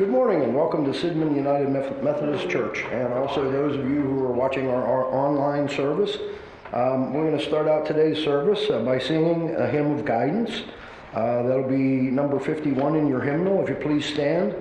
Good morning and welcome to Sidman United Methodist Church, and also those of you who are watching our, our online service. Um, we're going to start out today's service uh, by singing a hymn of guidance. Uh, that'll be number 51 in your hymnal. If you please stand.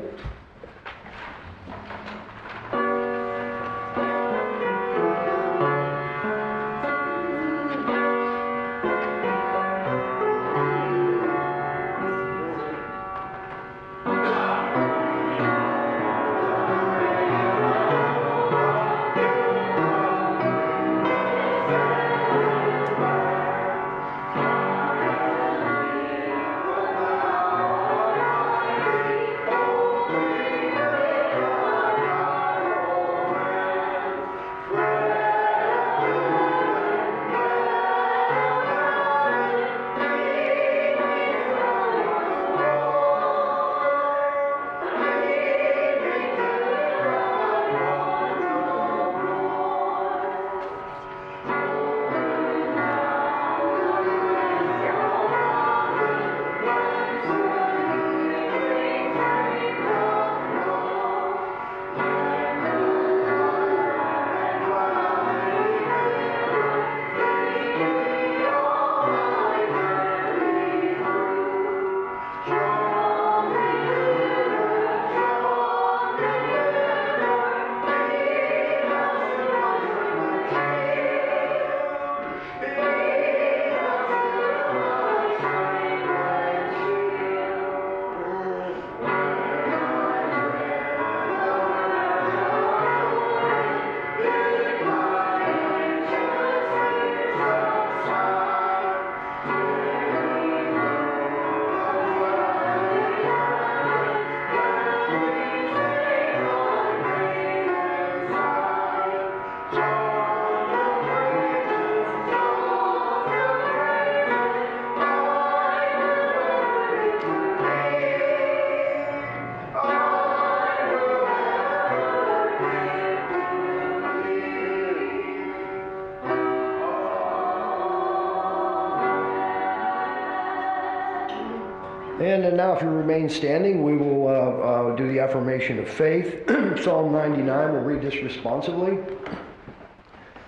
Then now, if you remain standing, we will uh, uh, do the affirmation of faith. Psalm 99, we'll read this responsively.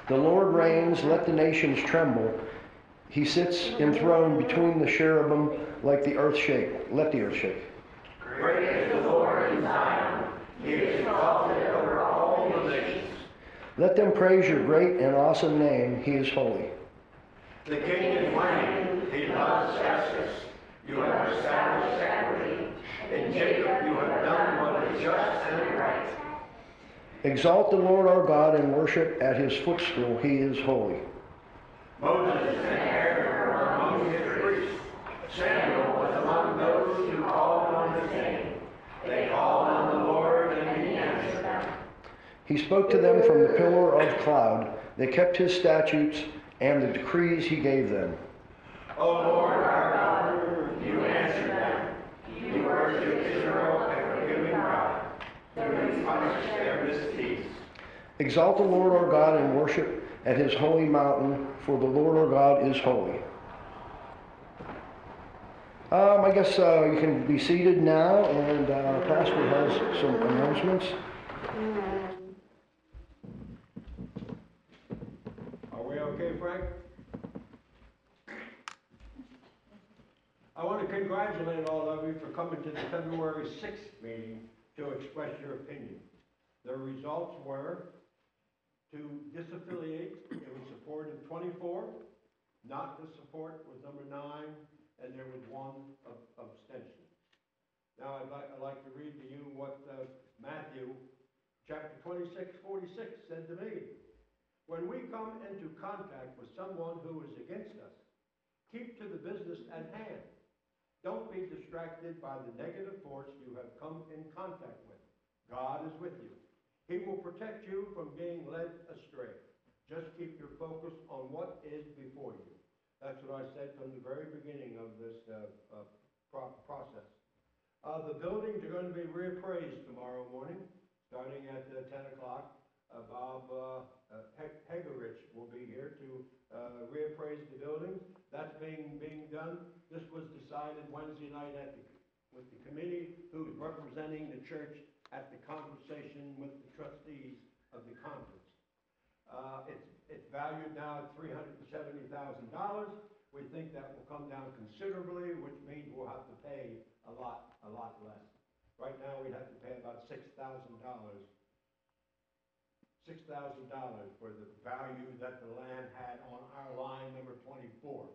The Lord reigns, let the nations tremble. He sits enthroned between the cherubim, like the earth shake. Let the earth shake. Great is the Lord in Zion. He is exalted over all the nations. Let them praise your great and awesome name. He is holy. The king is reigning. He loves justice. You have established equity. In Jacob you have done what is just and right. Exalt the Lord our God and worship at his footstool. He is holy. Moses and Aaron were among his priests. Samuel was among those who called on his name. They called on the Lord and he answered them. He spoke to them from the pillar of cloud. They kept his statutes and the decrees he gave them. O Lord our God, you answered them. You worship Israel a forgiving God. You punish their misdeeds. Exalt the Lord our God and worship at his holy mountain, for the Lord our God is holy. Um, I guess uh, you can be seated now, and uh, Pastor has some announcements. Are we okay, Frank? I want to congratulate all of you for coming to the February 6th meeting to express your opinion. The results were to disaffiliate, it was supported 24, not to support was number nine, and there was one ab- abstention. Now, I'd like, I'd like to read to you what uh, Matthew, chapter 26, 46 said to me. When we come into contact with someone who is against us, keep to the business at hand. Don't be distracted by the negative force you have come in contact with. God is with you. He will protect you from being led astray. Just keep your focus on what is before you. That's what I said from the very beginning of this uh, uh, pro- process. Uh, the buildings are going to be reappraised tomorrow morning, starting at uh, 10 o'clock. Uh, Bob uh, will be here to uh, reappraise the buildings. That's being, being done. This was decided Wednesday night at the with the committee who's representing the church at the conversation with the trustees of the conference. Uh, it's, it's valued now at three hundred and seventy thousand dollars. We think that will come down considerably, which means we'll have to pay a lot, a lot less. Right now, we'd have to pay about six thousand dollars six thousand dollars for the value that the land had on our line number twenty-four.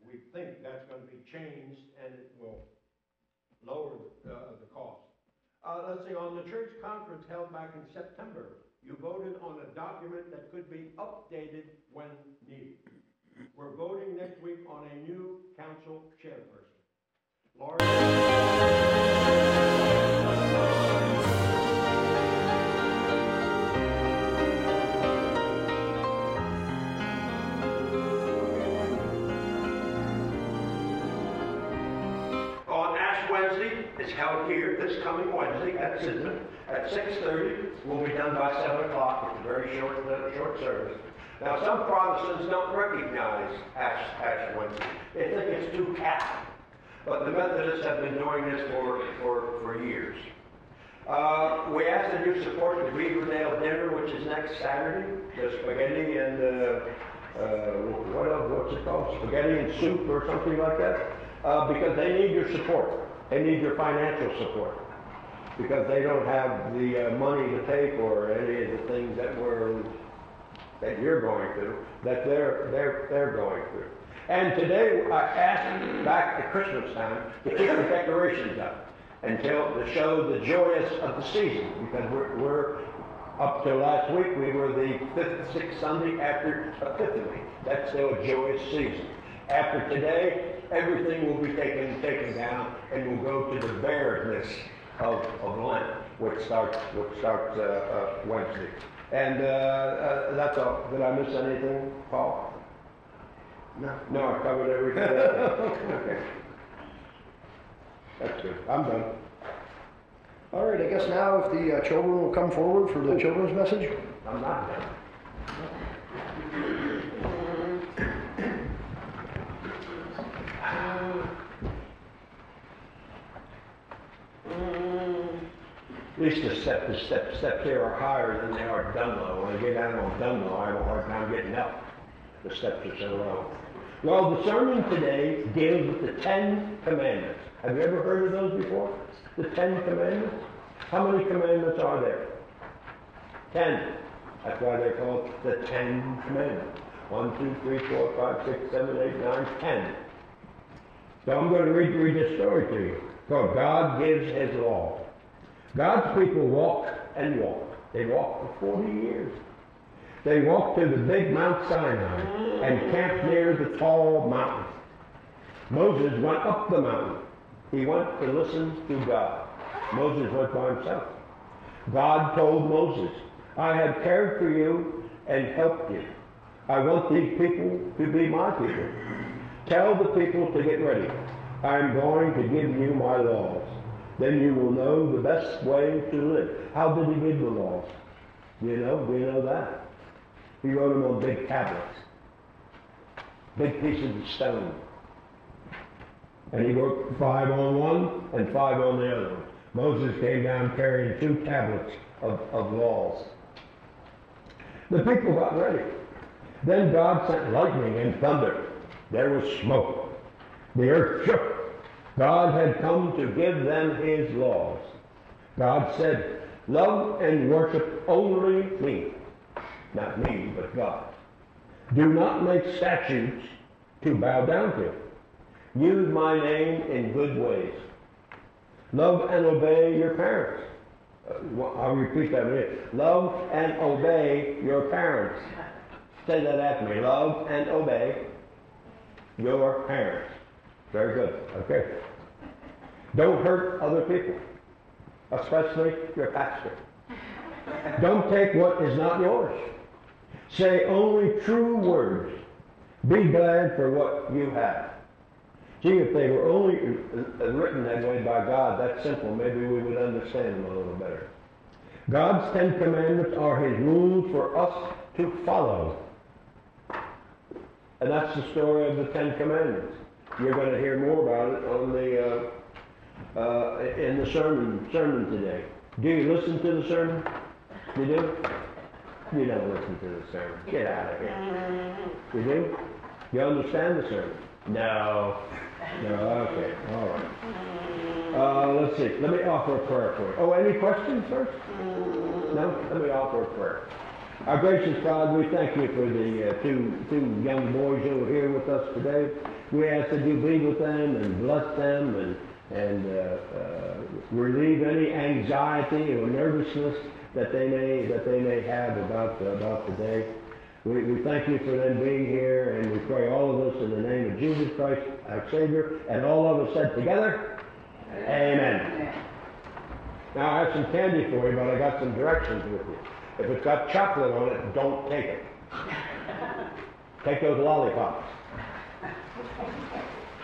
We think that's gonna be changed and it will lower, uh, the cost. Uh, let's see, on the church conference held back in September, you voted on a document that could be updated when needed. We're voting next week on a new council chairperson. Laura? Held here this coming Wednesday at Sidon at six thirty. We'll be done by seven o'clock. It's a very short, uh, short service. Now, some Protestants don't recognize Ash, Ash Wednesday. They think it's too Catholic. But the Methodists have been doing this for, for, for years. Uh, we ask that you support the Beaverdale dinner, which is next Saturday. The spaghetti and, uh, uh, what else, what's it called? Spaghetti and soup or something like that? Uh, because they need your support. They need your financial support. Because they don't have the uh, money to pay for any of the things that we're, that you're going through, that they're, they're, they're going through. And today, I asked back at Christmas time to keep the decorations up until, to show the joyous of the season, because we're, we're, up till last week, we were the fifth, sixth Sunday after Epiphany. That's still a joyous season. After today, everything will be taken, taken down, and we'll go to the bareness of, of Lent, which starts, which starts, uh, uh, Wednesday. And, uh, uh, that's all. Did I miss anything, Paul? No. No, I covered everything. Okay. That's good. I'm done. All right, I guess now if the uh, children will come forward for the children's message. I'm not done. At least the step, the step, steps here are higher than they are at Dunlo. When I get down on Dunlo, I have a hard time getting up. The steps are so low. Well, the sermon today deals with the Ten Commandments. Have you ever heard of those before? The Ten Commandments? How many commandments are there? Ten. That's why they're called the Ten Commandments. One, two, three, four, five, six, seven, eight, nine, ten. So I'm going to read, read this story to you. Called God Gives His Law. God's people walked and walked. They walked for 40 years. They walked to the big Mount Sinai and camped near the tall mountain. Moses went up the mountain. He went to listen to God. Moses went by himself. God told Moses, I have cared for you and helped you. I want these people to be my people. Tell the people to get ready. I am going to give you my laws. Then you will know the best way to live. How did he give the laws? You know, we know that. He wrote them on big tablets, big pieces of stone. And he wrote five on one and five on the other. Moses came down carrying two tablets of, of laws. The people got ready. Then God sent lightning and thunder. There was smoke. The earth shook. God had come to give them his laws. God said, Love and worship only me. Not me, but God. Do not make statutes to bow down to. Use my name in good ways. Love and obey your parents. Uh, I'll repeat that again. Love and obey your parents. Say that after me. Love and obey your parents. Very good. Okay. Don't hurt other people, especially your pastor. Don't take what is not yours. Say only true words. Be glad for what you have. See, if they were only uh, written that way by God, that simple, maybe we would understand them a little better. God's Ten Commandments are His rules for us to follow. And that's the story of the Ten Commandments. You're going to hear more about it on the, uh, uh, in the sermon, sermon today. Do you listen to the sermon? You do? You don't listen to the sermon. Get out of here. You do? You understand the sermon? No. No, okay, all right. Uh, let's see, let me offer a prayer for you. Oh, any questions first? No? Let me offer a prayer. Our gracious God, we thank you for the uh, two, two young boys who are here with us today. We ask that you be with them and bless them and, and uh, uh, relieve any anxiety or nervousness that they may, that they may have about, about the day. We, we thank you for them being here, and we pray all of us in the name of Jesus Christ, our Savior, and all of us said together, Amen. Now I have some candy for you, but I got some directions with you. If it's got chocolate on it, don't take it. Take those lollipops.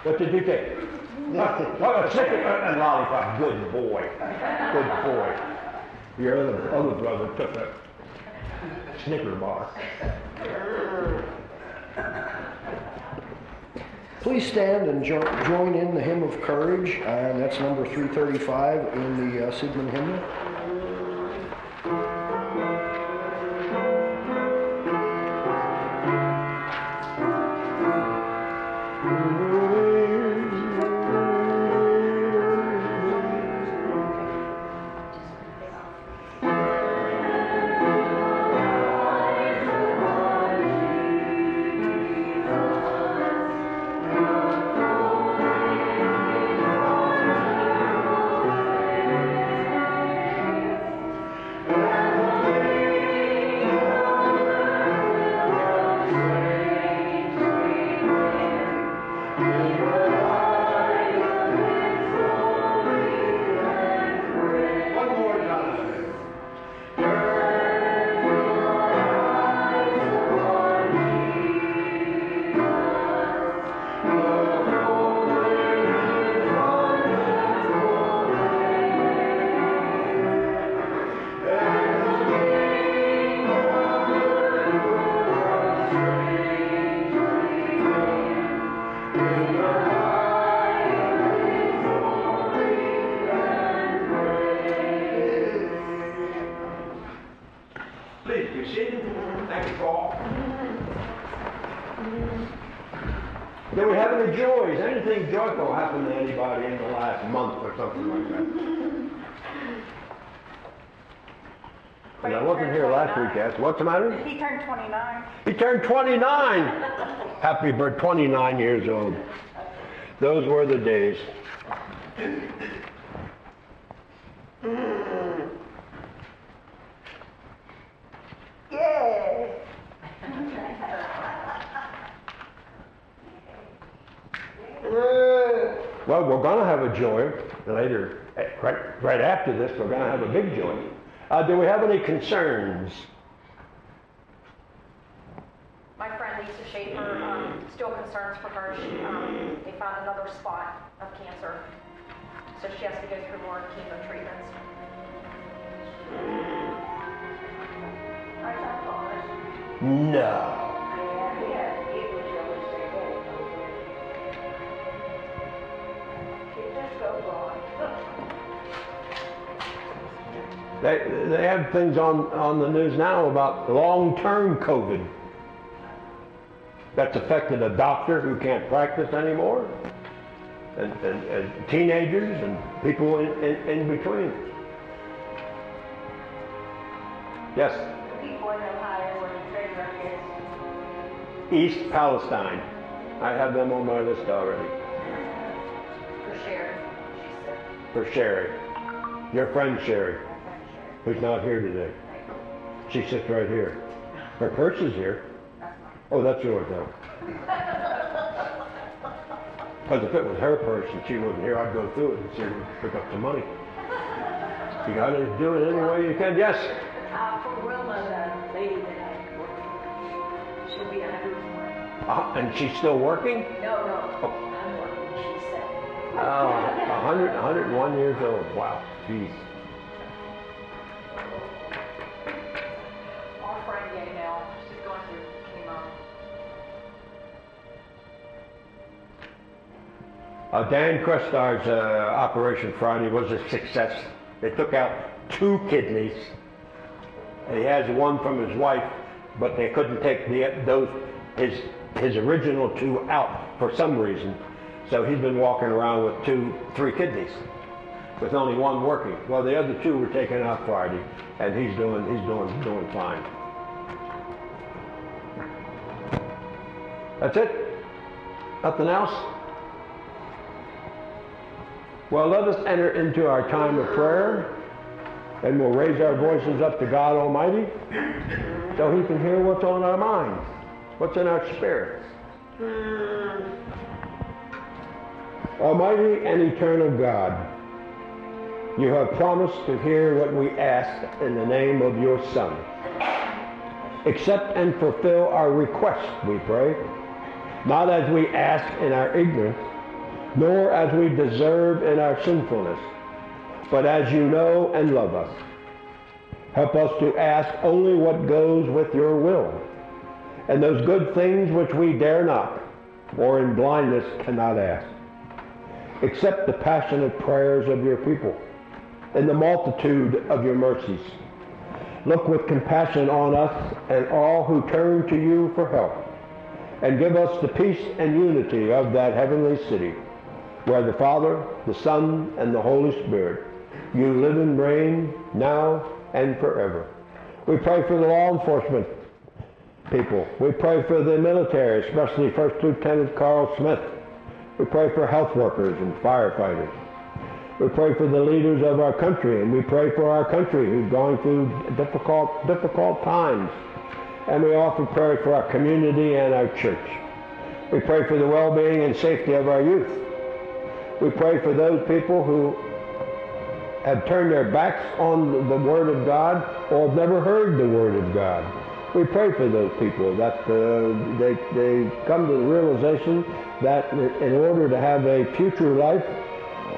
What did you take? Oh, a chicken and lollipop. Good boy. Good boy. Your other, other brother took a Snicker bar. Please stand and jo- join in the hymn of courage, and that's number 335 in the uh, Sigmund hymnal. Do we have any joys? Anything joyful happen to anybody in the last month or something like that? And I wasn't here last week, Yes. What's the matter? He turned 29. He turned 29. Happy birthday, 29 years old. Those were the days. Well, we're gonna have a joy later, eh, right, right after this, we're gonna have a big joy. Uh, do we have any concerns? My friend Lisa Schaefer, um, still concerns for her. She, um, they found another spot of cancer. So she has to go through more chemo treatments. I tell Thomas. No. They, they have things on, on the news now about long-term COVID. That's affected a doctor who can't practice anymore, and, and, and teenagers and people in, in, in between. Yes, People in Ohio where the trade is East Palestine. I have them on my list already. for sick. For Sherry. Your friend Sherry, My friend Sharon. Who's not here today. She sits right here. Her purse is here. Oh, that's yours though. Because if it was her purse and she wasn't here, I'd go through it and see could pick up some money. You gotta do it any way you can. Yes? Uh, for Wilma, the lady that I work with, she'll be a hundred and one. Uh, and she's still working? No, no, Oh. I'm working, she's sick. Oh, hundred, a hundred and one years old. Wow. Jeez. Uh, Dan Crestar's uh, operation Friday was a success. They took out two kidneys. He has one from his wife, but they couldn't take the, those his his original two out for some reason. So he's been walking around with two, three kidneys, with only one working. Well, the other two were taken out Friday, and he's doing he's doing doing fine. That's it. Nothing else. Well, let us enter into our time of prayer, and we'll raise our voices up to God Almighty so He can hear what's on our minds, what's in our spirits. Almighty and eternal God, you have promised to hear what we ask in the name of your Son. Accept and fulfill our request, we pray, not as we ask in our ignorance, nor as we deserve in our sinfulness, but as you know and love us. Help us to ask only what goes with your will, and those good things which we dare not, or in blindness cannot ask. Accept the passionate prayers of your people and the multitude of your mercies. Look with compassion on us and all who turn to you for help, and give us the peace and unity of that heavenly city where the Father, the Son, and the Holy Spirit, you live and reign now and forever. We pray for the law enforcement people. We pray for the military, especially First Lieutenant Carl Smith. We pray for health workers and firefighters. We pray for the leaders of our country, and we pray for our country who's going through difficult, difficult times. And we offer prayer for our community and our church. We pray for the well-being and safety of our youth. We pray for those people who have turned their backs on the Word of God or have never heard the Word of God. We pray for those people that uh, they, they come to the realization that in order to have a future life,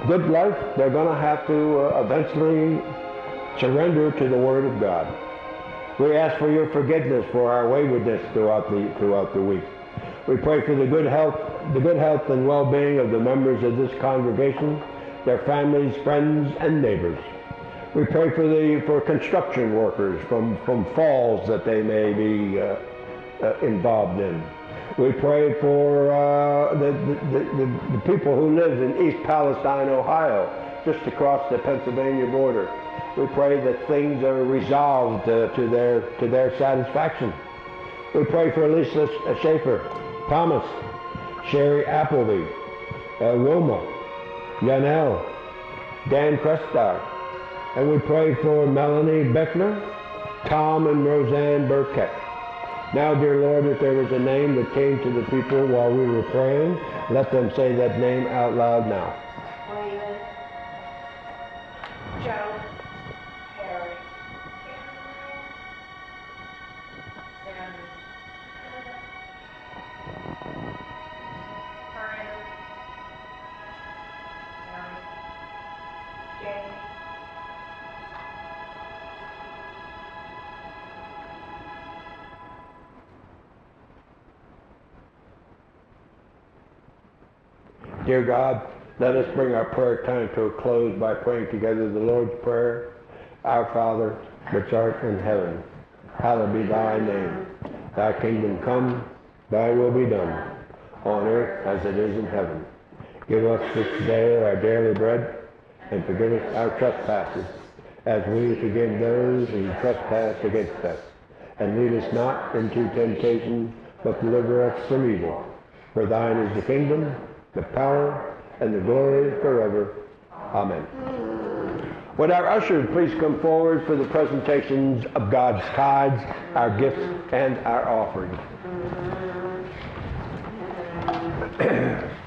good life, they're going to have to uh, eventually surrender to the Word of God. We ask for your forgiveness for our waywardness throughout the, throughout the week. We pray for the good health, the good health and well-being of the members of this congregation, their families, friends, and neighbors. We pray for the for construction workers from, from falls that they may be uh, uh, involved in. We pray for uh, the, the, the, the people who live in East Palestine, Ohio, just across the Pennsylvania border. We pray that things are resolved uh, to their to their satisfaction. We pray for Lisa Schaefer, Thomas, Sherry Appleby, uh, Wilma, Yanel, Dan Crestar, and we pray for Melanie Beckner, Tom and Roseanne Burkett. Now, dear Lord, if there was a name that came to the people while we were praying, let them say that name out loud now. Joe. Dear God, let us bring our prayer time to a close by praying together the Lord's Prayer. Our Father, which art in heaven, hallowed be thy name. Thy kingdom come, thy will be done, on earth as it is in heaven. Give us this day our daily bread, and forgive us our trespasses, as we forgive those who trespass against us. And lead us not into temptation, but deliver us from evil. For thine is the kingdom, the power, and the glory forever. Amen. Would our ushers please come forward for the presentations of God's tithes, our gifts, and our offerings.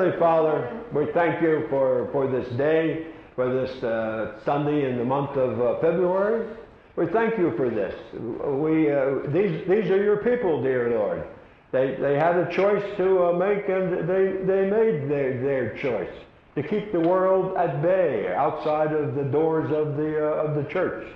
Heavenly Father, we thank you for, for this day, for this uh, Sunday in the month of uh, February. We thank you for this. We, uh, these, these are your people, dear Lord. They, they had a choice to uh, make, and they, they made their, their choice to keep the world at bay outside of the doors of the, uh, of the church.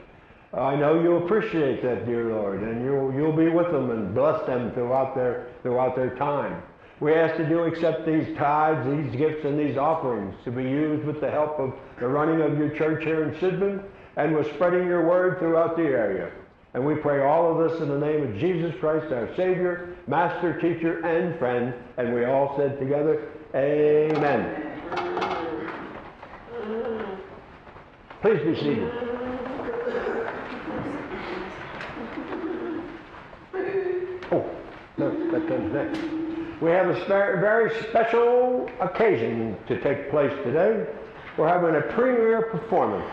I know you appreciate that, dear Lord, and you'll, you'll be with them and bless them throughout their, throughout their time. We ask that you accept these tithes, these gifts, and these offerings to be used with the help of the running of your church here in Sidman and with spreading your word throughout the area. And we pray all of this in the name of Jesus Christ, our Savior, Master, Teacher, and Friend. And we all said together, Amen. Please be seated. Oh, no, that comes next. We have a very special occasion to take place today. We're having a premiere performance.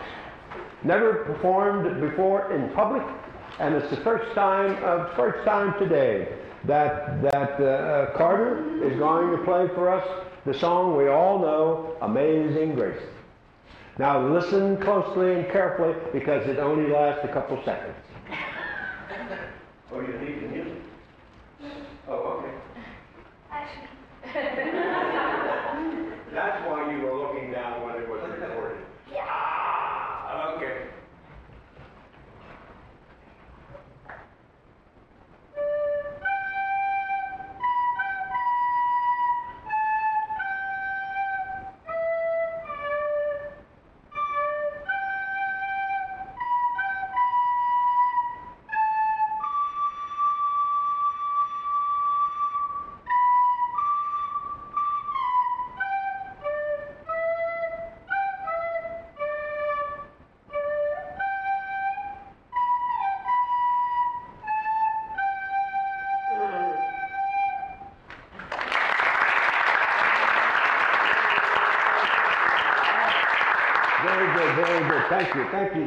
Never performed before in public, and it's the first time, uh, first time today that that uh, uh, Carter is going to play for us the song we all know, "Amazing Grace." Now listen closely and carefully because it only lasts a couple seconds.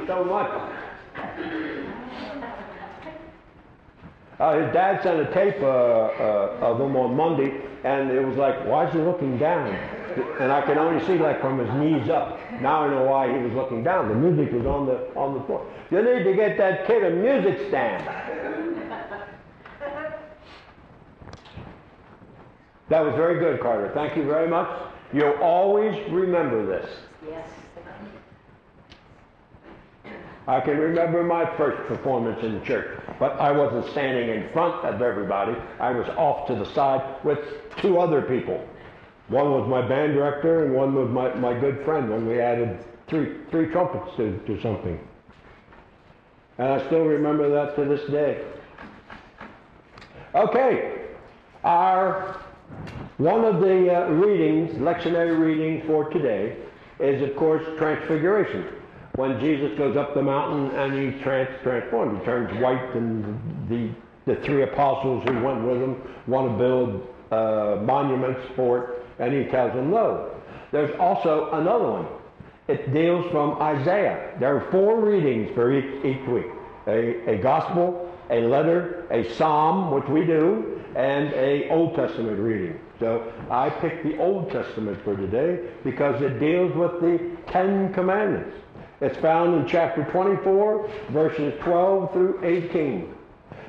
So much. Uh, his dad sent a tape uh, uh, of him on Monday, and it was like, why is he looking down? And I could only see like from his knees up. Now I know why he was looking down. The music was on the on the floor. You need to get that kid a music stand. That was very good, Carter. Thank you very much. You'll always remember this. Yes. I can remember my first performance in church, but I wasn't standing in front of everybody. I was off to the side with two other people. One was my band director, and one was my, my good friend when we added three, three trumpets to, to something. And I still remember that to this day. Okay, our one of the uh, readings, lectionary reading for today, is of course Transfiguration when Jesus goes up the mountain and he trans- transforms. He turns white, and the, the three apostles who went with him want to build uh, monuments for it, and he tells them no. There's also another one. It deals from Isaiah. There are four readings for each, each week a, a gospel, a letter, a psalm, which we do, and a Old Testament reading. So I picked the Old Testament for today because it deals with the Ten Commandments. It's found in chapter 24, verses 12 through 18.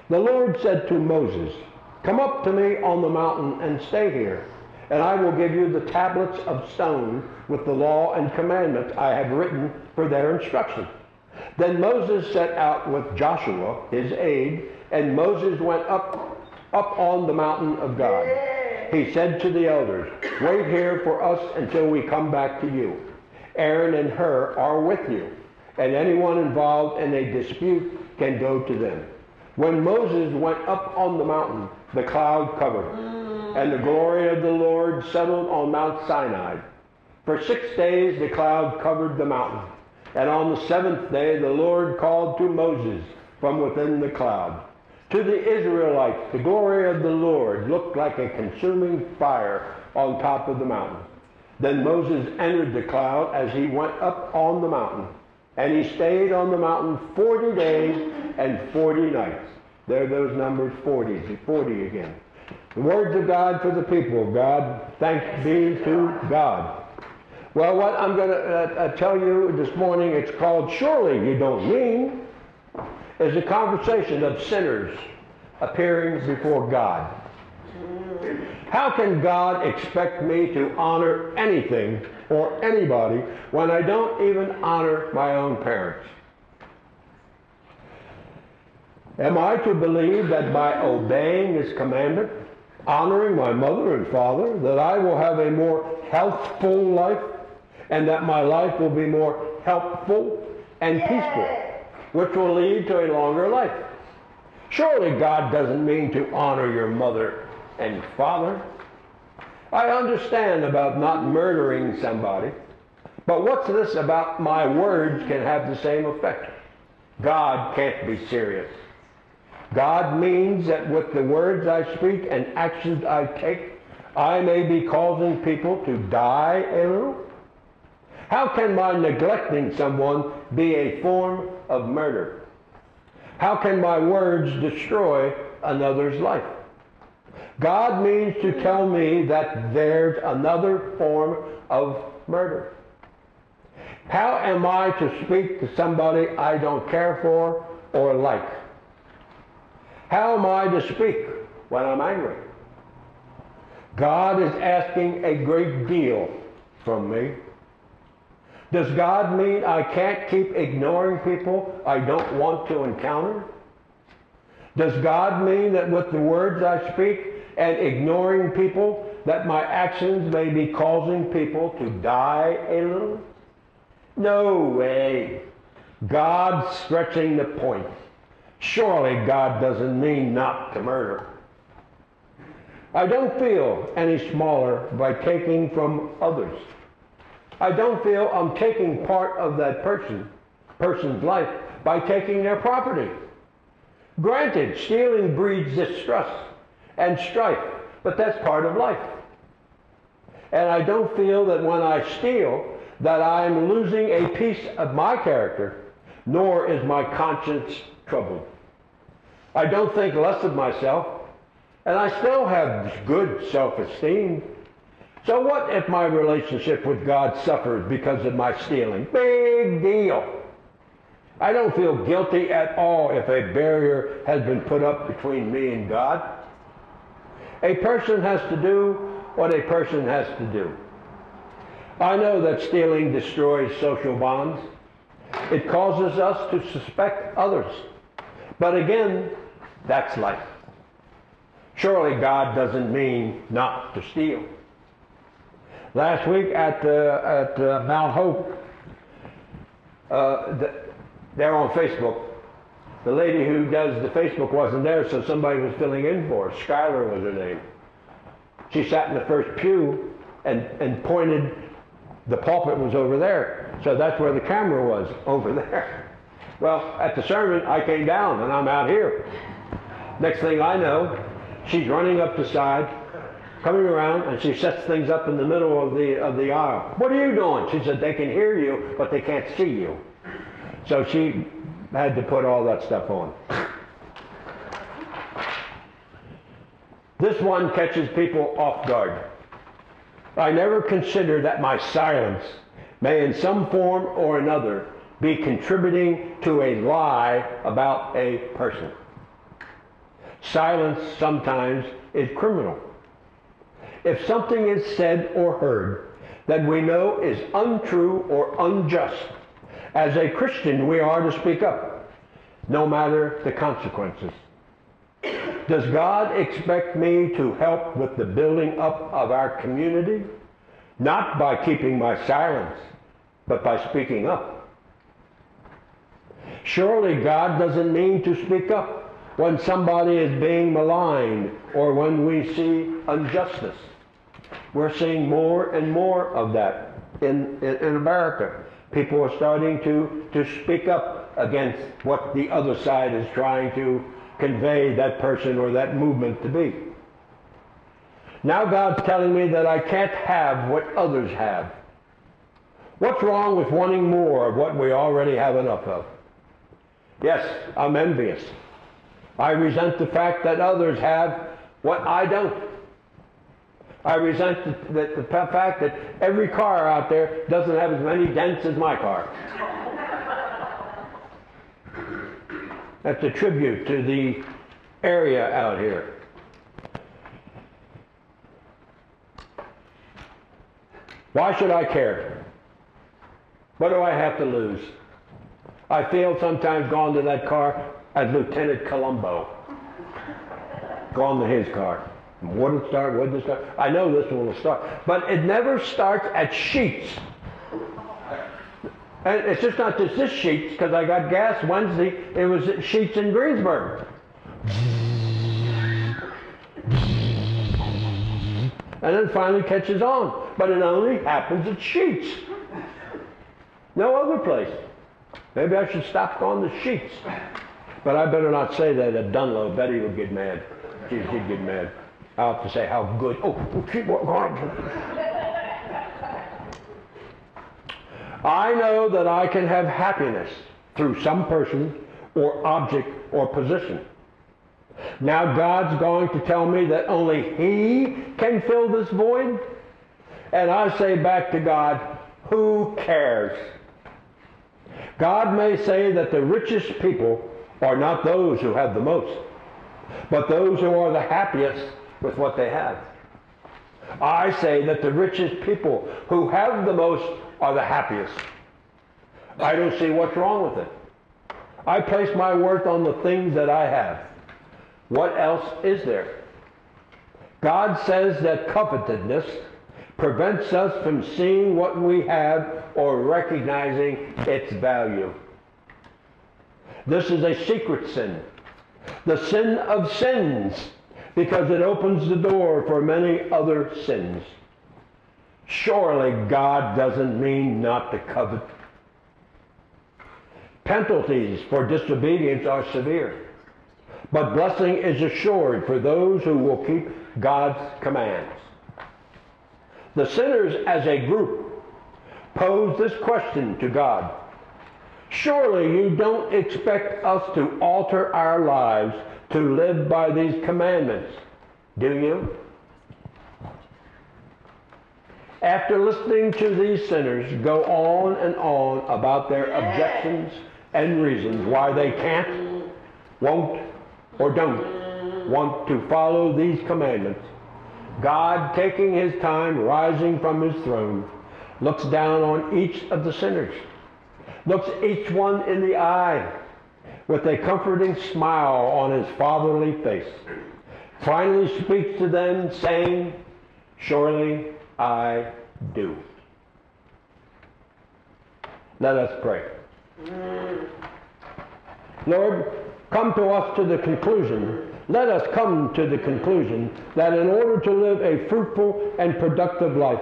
The Lord said to Moses, Come up to me on the mountain and stay here, and I will give you the tablets of stone with the law and commandments I have written for their instruction. Then Moses set out with Joshua, his aide, and Moses went up, up on the mountain of God. He said to the elders, Wait here for us until we come back to you. Aaron and Hur are with you, and anyone involved in a dispute can go to them. When Moses went up on the mountain, the cloud covered and the glory of the Lord settled on Mount Sinai. For six days the cloud covered the mountain, and on the seventh day the Lord called to Moses from within the cloud. To the Israelites, the glory of the Lord looked like a consuming fire on top of the mountain. Then Moses entered the cloud as he went up on the mountain. And he stayed on the mountain 40 days and 40 nights. There those numbers 40, 40 again. The words of God for the people of God. Thanks be to God. Well, what I'm going to uh, uh, tell you this morning, it's called Surely You Don't Mean, is a conversation of sinners appearing before God. How can God expect me to honor anything or anybody when I don't even honor my own parents? Am I to believe that by obeying His commandment, honoring my mother and father, that I will have a more healthful life and that my life will be more helpful and peaceful, which will lead to a longer life? Surely God doesn't mean to honor your mother and father. I understand about not murdering somebody, but what's this about my words can have the same effect? God can't be serious. God means that with the words I speak and actions I take, I may be causing people to die? How can my neglecting someone be a form of murder? How can my words destroy another's life? God means to tell me that there's another form of murder. How am I to speak to somebody I don't care for or like? How am I to speak when I'm angry? God is asking a great deal from me. Does God mean I can't keep ignoring people I don't want to encounter? Does God mean that with the words I speak and ignoring people, that my actions may be causing people to die a little? No way. God's stretching the point. Surely God doesn't mean not to murder. I don't feel any smaller by taking from others. I don't feel I'm taking part of that person, person's life by taking their property. Granted, stealing breeds distrust and strife, but that's part of life. And I don't feel that when I steal that I'm losing a piece of my character, nor is my conscience troubled. I don't think less of myself, and I still have good self-esteem. So what if my relationship with God suffers because of my stealing? Big deal. I don't feel guilty at all if a barrier has been put up between me and God. A person has to do what a person has to do. I know that stealing destroys social bonds. It causes us to suspect others. But again, that's life. Surely God doesn't mean not to steal. Last week at, uh, at uh, Mount Hope, uh, the, they're on Facebook. The lady who does the Facebook wasn't there, so somebody was filling in for her. Skylar was her name. She sat in the first pew and, and pointed, the pulpit was over there. So that's where the camera was, over there. Well, at the sermon, I came down and I'm out here. Next thing I know, she's running up the side, coming around, and she sets things up in the middle of the, of the aisle. What are you doing? She said, they can hear you, but they can't see you. So she had to put all that stuff on. This one catches people off guard. I never consider that my silence may in some form or another be contributing to a lie about a person. Silence sometimes is criminal. If something is said or heard that we know is untrue or unjust, as a Christian we are to speak up, no matter the consequences. Does God expect me to help with the building up of our community? Not by keeping my silence, but by speaking up. Surely God doesn't mean to speak up when somebody is being maligned or when we see injustice. We're seeing more and more of that in, in, in America. People are starting to, to speak up against what the other side is trying to convey that person or that movement to be. Now God's telling me that I can't have what others have. What's wrong with wanting more of what we already have enough of? Yes, I'm envious. I resent the fact that others have What I don't. I resent the, the, the fact that every car out there doesn't have as many dents as my car. That's a tribute to the area out here. Why should I care? What do I have to lose? I feel sometimes going to that car as Lieutenant Columbo. Gone to his car. Wouldn't start, wouldn't start. I know this one will start. But it never starts at Sheetz. And it's just not just this Sheetz, because I got gas Wednesday. It was at Sheetz in Greensburg. And then finally catches on. But it only happens at Sheetz. No other place. Maybe I should stop going to Sheetz. But I better not say that at Dunlo. Betty will get mad. She, she'd get mad. I'll have to say how good. Oh, keep going. I know that I can have happiness through some person or object or position. Now God's going to tell me that only He can fill this void? And I say back to God, who cares? God may say that the richest people are not those who have the most, but those who are the happiest with what they have. I say that the richest people who have the most are the happiest. I don't see what's wrong with it. I place my worth on the things that I have. What else is there? God says that covetousness prevents us from seeing what we have or recognizing its value. This is a secret sin, the sin of sins, because it opens the door for many other sins. Surely God doesn't mean not to covet. Penalties for disobedience are severe, but blessing is assured for those who will keep God's commands. The sinners as a group pose this question to God. Surely you don't expect us to alter our lives to live by these commandments, do you? After listening to these sinners go on and on about their objections and reasons why they can't, won't, or don't mm. want to follow these commandments, God, taking his time, rising from his throne, looks down on each of the sinners, looks each one in the eye with a comforting smile on his fatherly face, finally speaks to them, saying, Surely I do. Now Let us pray. Lord, come to us to the conclusion. Let us come to the conclusion that in order to live a fruitful and productive life,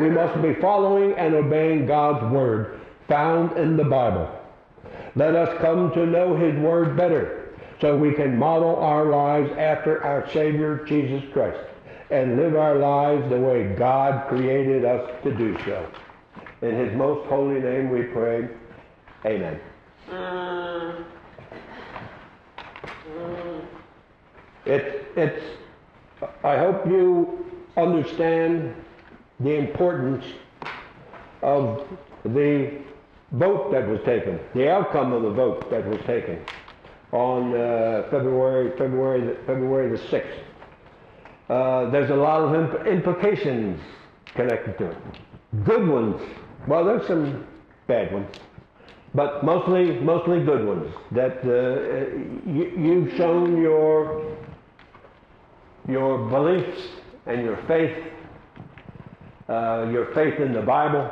we must be following and obeying God's word found in the Bible. Let us come to know his word better so we can model our lives after our Savior Jesus Christ and live our lives the way God created us to do so. In his most holy name we pray. Amen. It, it's, I hope you understand the importance of the vote that was taken, the outcome of the vote that was taken on uh, February, February, February the 6th. Uh, there's a lot of imp- implications connected to it. Good ones. Well, there's some bad ones, but mostly, mostly good ones. That uh, you, you've shown your your beliefs and your faith, uh, your faith in the Bible.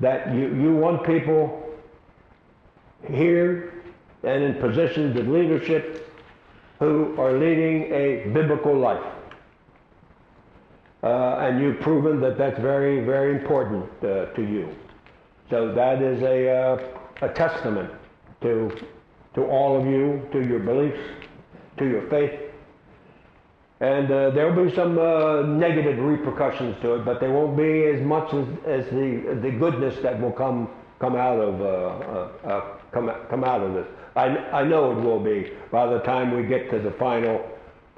That you, you want people here and in positions of leadership who are leading a biblical life. Uh, and you've proven that that's very, very important uh, to you. So that is a, uh, a testament to, to all of you, to your beliefs, to your faith. And uh, there'll be some uh, negative repercussions to it, but there won't be as much as, as the, the goodness that will come, come, out of, uh, uh, uh come, come out of this. I, I know it will be by the time we get to the final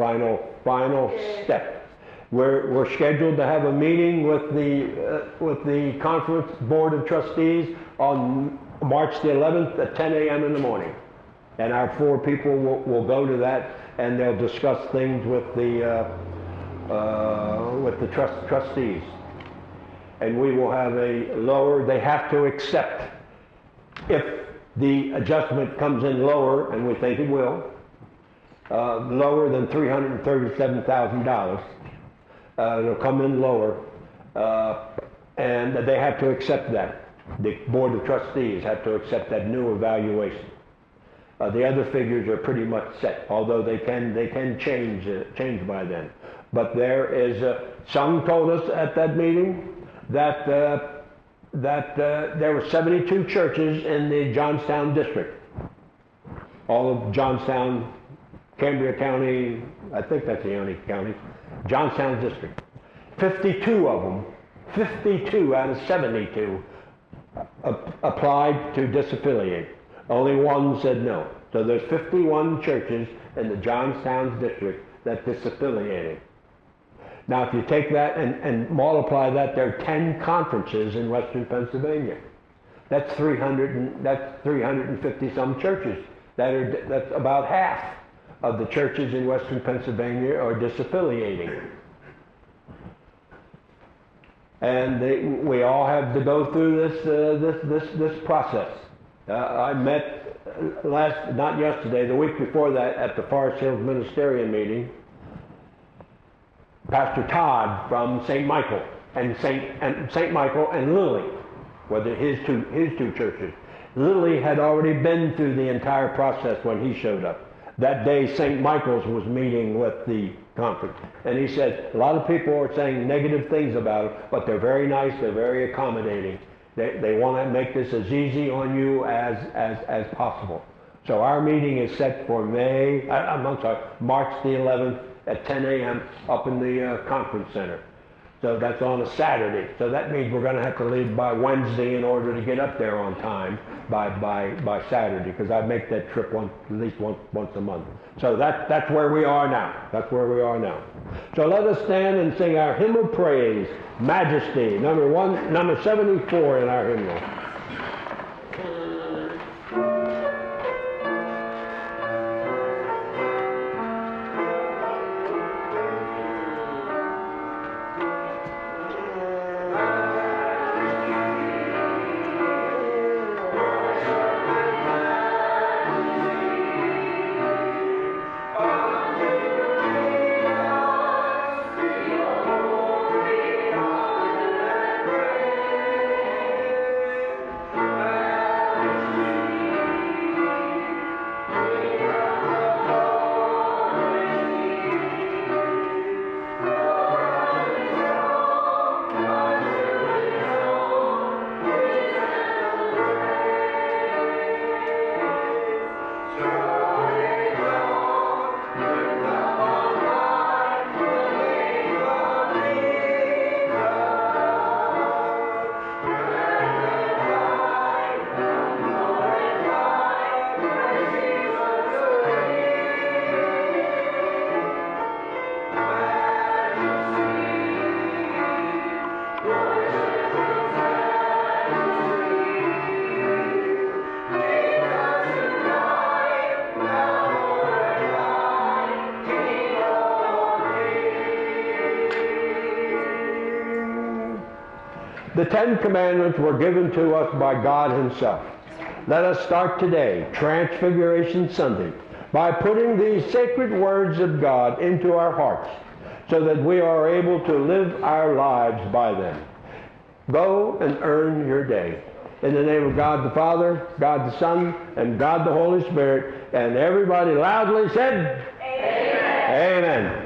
final, final step. We're, we're scheduled to have a meeting with the, uh, with the conference board of trustees on March the 11th at 10 a.m. in the morning. And our four people will, will go to that and they'll discuss things with the, uh, uh, with the trust, trustees. And we will have a lower, they have to accept if the adjustment comes in lower, and we think it will, uh, lower than $337,000, uh, it'll come in lower, uh, and they have to accept that. The Board of Trustees have to accept that new evaluation. Uh, the other figures are pretty much set, although they can, they can change, uh, change by then. But there is, uh, some told us at that meeting that, uh, that uh, there were 72 churches in the Johnstown district. All of Johnstown, Cambria County, I think that's the only county, Johnstown district. 52 of them, 52 out of 72 uh, applied to disaffiliate. Only one said no. So there's 51 churches in the Johnstown district that disaffiliated. Now, if you take that and, and multiply that, there are 10 conferences in western Pennsylvania. That's 300 and, that's 350 some churches. That are, that's about half of the churches in western Pennsylvania are disaffiliating. And they, we all have to go through this, uh, this, this, this process. Uh, I met last, not yesterday, the week before that at the Forest Hills Ministerial meeting, Pastor Todd from St. Michael and St. and St. Michael and Lilly, were the, his two his two churches. Lilly had already been through the entire process when he showed up. That day, St. Michael's was meeting with the conference, and he said a lot of people are saying negative things about it, but they're very nice, they're very accommodating. They, they want to make this as easy on you as, as, as possible. So our meeting is set for May, I, I'm sorry, March the 11th at 10 a.m. up in the uh, conference center. So that's on a Saturday. So that means we're going to have to leave by Wednesday in order to get up there on time by, by, by Saturday because I make that trip at least once, once a month. So that, that's where we are now. That's where we are now. So let us stand and sing our hymn of praise, Majesty, number one, number 74 in our hymnal. Ten Commandments were given to us by God Himself. Let us start today, Transfiguration Sunday, by putting these sacred words of God into our hearts so that we are able to live our lives by them. Go and earn your day. In the name of God the Father, God the Son, and God the Holy Spirit, and everybody loudly said, Amen. Amen.